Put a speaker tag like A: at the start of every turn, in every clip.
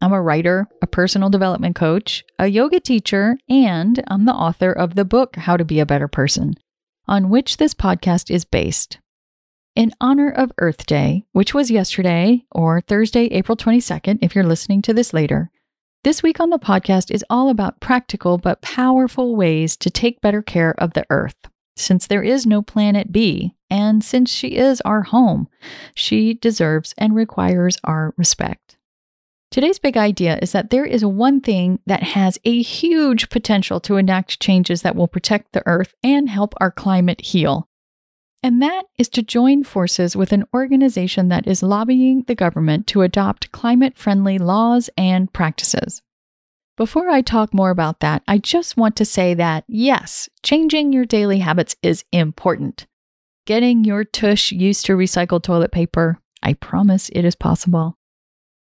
A: I'm a writer, a personal development coach, a yoga teacher, and I'm the author of the book How to Be a Better Person, on which this podcast is based. In honor of Earth Day, which was yesterday or Thursday, April 22nd, if you're listening to this later, this week on the podcast is all about practical but powerful ways to take better care of the Earth. Since there is no planet B, and since she is our home, she deserves and requires our respect. Today's big idea is that there is one thing that has a huge potential to enact changes that will protect the Earth and help our climate heal. And that is to join forces with an organization that is lobbying the government to adopt climate friendly laws and practices. Before I talk more about that, I just want to say that yes, changing your daily habits is important. Getting your tush used to recycled toilet paper, I promise it is possible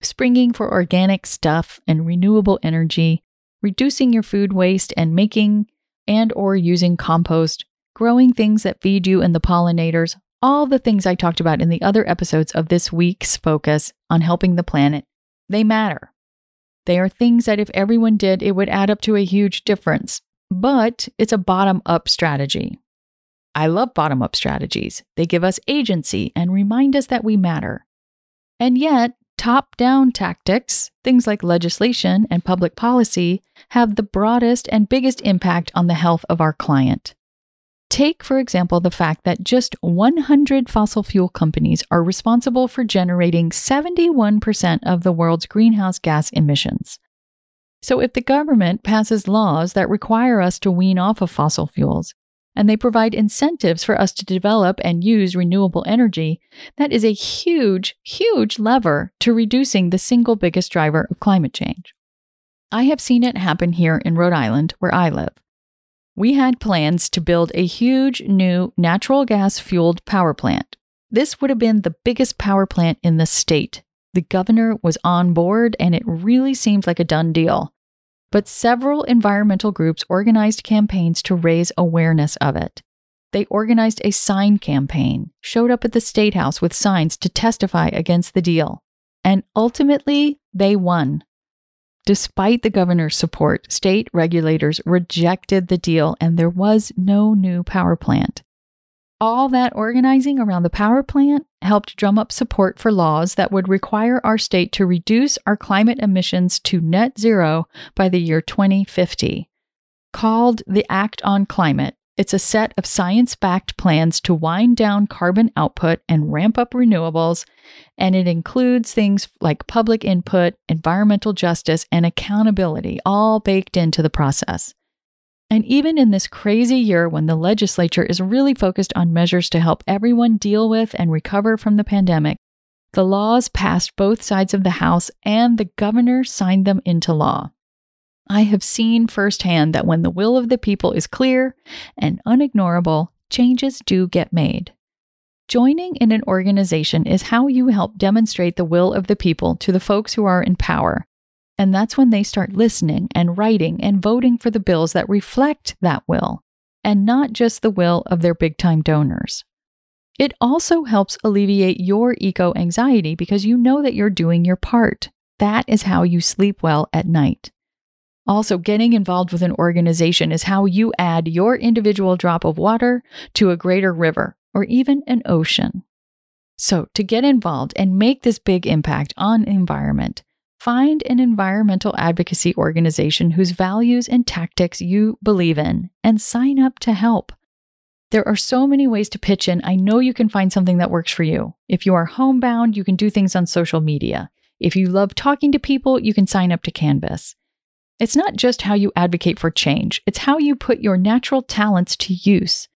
A: springing for organic stuff and renewable energy, reducing your food waste and making and or using compost, growing things that feed you and the pollinators, all the things I talked about in the other episodes of this week's focus on helping the planet, they matter. They are things that if everyone did, it would add up to a huge difference. But it's a bottom up strategy. I love bottom up strategies. They give us agency and remind us that we matter. And yet, Top down tactics, things like legislation and public policy, have the broadest and biggest impact on the health of our client. Take, for example, the fact that just 100 fossil fuel companies are responsible for generating 71% of the world's greenhouse gas emissions. So, if the government passes laws that require us to wean off of fossil fuels, and they provide incentives for us to develop and use renewable energy, that is a huge, huge lever to reducing the single biggest driver of climate change. I have seen it happen here in Rhode Island, where I live. We had plans to build a huge new natural gas fueled power plant. This would have been the biggest power plant in the state. The governor was on board, and it really seemed like a done deal but several environmental groups organized campaigns to raise awareness of it. They organized a sign campaign, showed up at the State House with signs to testify against the deal, and ultimately they won. Despite the governor's support, state regulators rejected the deal and there was no new power plant. All that organizing around the power plant helped drum up support for laws that would require our state to reduce our climate emissions to net zero by the year 2050. Called the Act on Climate, it's a set of science backed plans to wind down carbon output and ramp up renewables, and it includes things like public input, environmental justice, and accountability, all baked into the process. And even in this crazy year when the legislature is really focused on measures to help everyone deal with and recover from the pandemic, the laws passed both sides of the House and the governor signed them into law. I have seen firsthand that when the will of the people is clear and unignorable, changes do get made. Joining in an organization is how you help demonstrate the will of the people to the folks who are in power and that's when they start listening and writing and voting for the bills that reflect that will, and not just the will of their big time donors. It also helps alleviate your eco anxiety because you know that you're doing your part. That is how you sleep well at night. Also, getting involved with an organization is how you add your individual drop of water to a greater river or even an ocean. So, to get involved and make this big impact on environment, Find an environmental advocacy organization whose values and tactics you believe in and sign up to help. There are so many ways to pitch in. I know you can find something that works for you. If you are homebound, you can do things on social media. If you love talking to people, you can sign up to canvass. It's not just how you advocate for change, it's how you put your natural talents to use.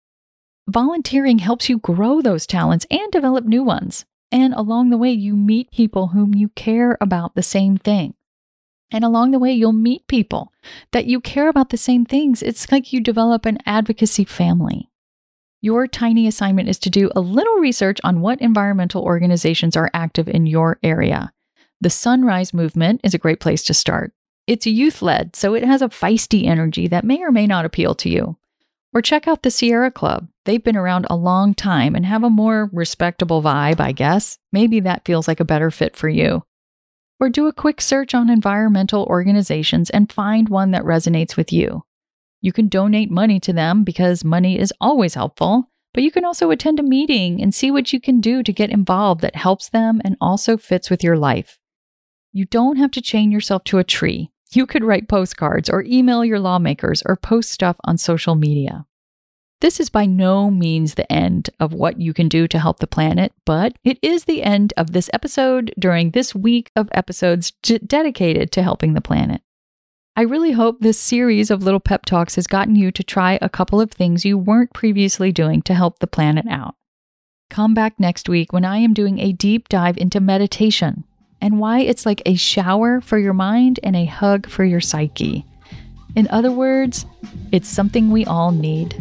A: Volunteering helps you grow those talents and develop new ones. And along the way, you meet people whom you care about the same thing. And along the way, you'll meet people that you care about the same things. It's like you develop an advocacy family. Your tiny assignment is to do a little research on what environmental organizations are active in your area. The Sunrise Movement is a great place to start. It's youth led, so it has a feisty energy that may or may not appeal to you. Or check out the Sierra Club. They've been around a long time and have a more respectable vibe, I guess. Maybe that feels like a better fit for you. Or do a quick search on environmental organizations and find one that resonates with you. You can donate money to them because money is always helpful, but you can also attend a meeting and see what you can do to get involved that helps them and also fits with your life. You don't have to chain yourself to a tree. You could write postcards or email your lawmakers or post stuff on social media. This is by no means the end of what you can do to help the planet, but it is the end of this episode during this week of episodes d- dedicated to helping the planet. I really hope this series of little pep talks has gotten you to try a couple of things you weren't previously doing to help the planet out. Come back next week when I am doing a deep dive into meditation and why it's like a shower for your mind and a hug for your psyche. In other words, it's something we all need.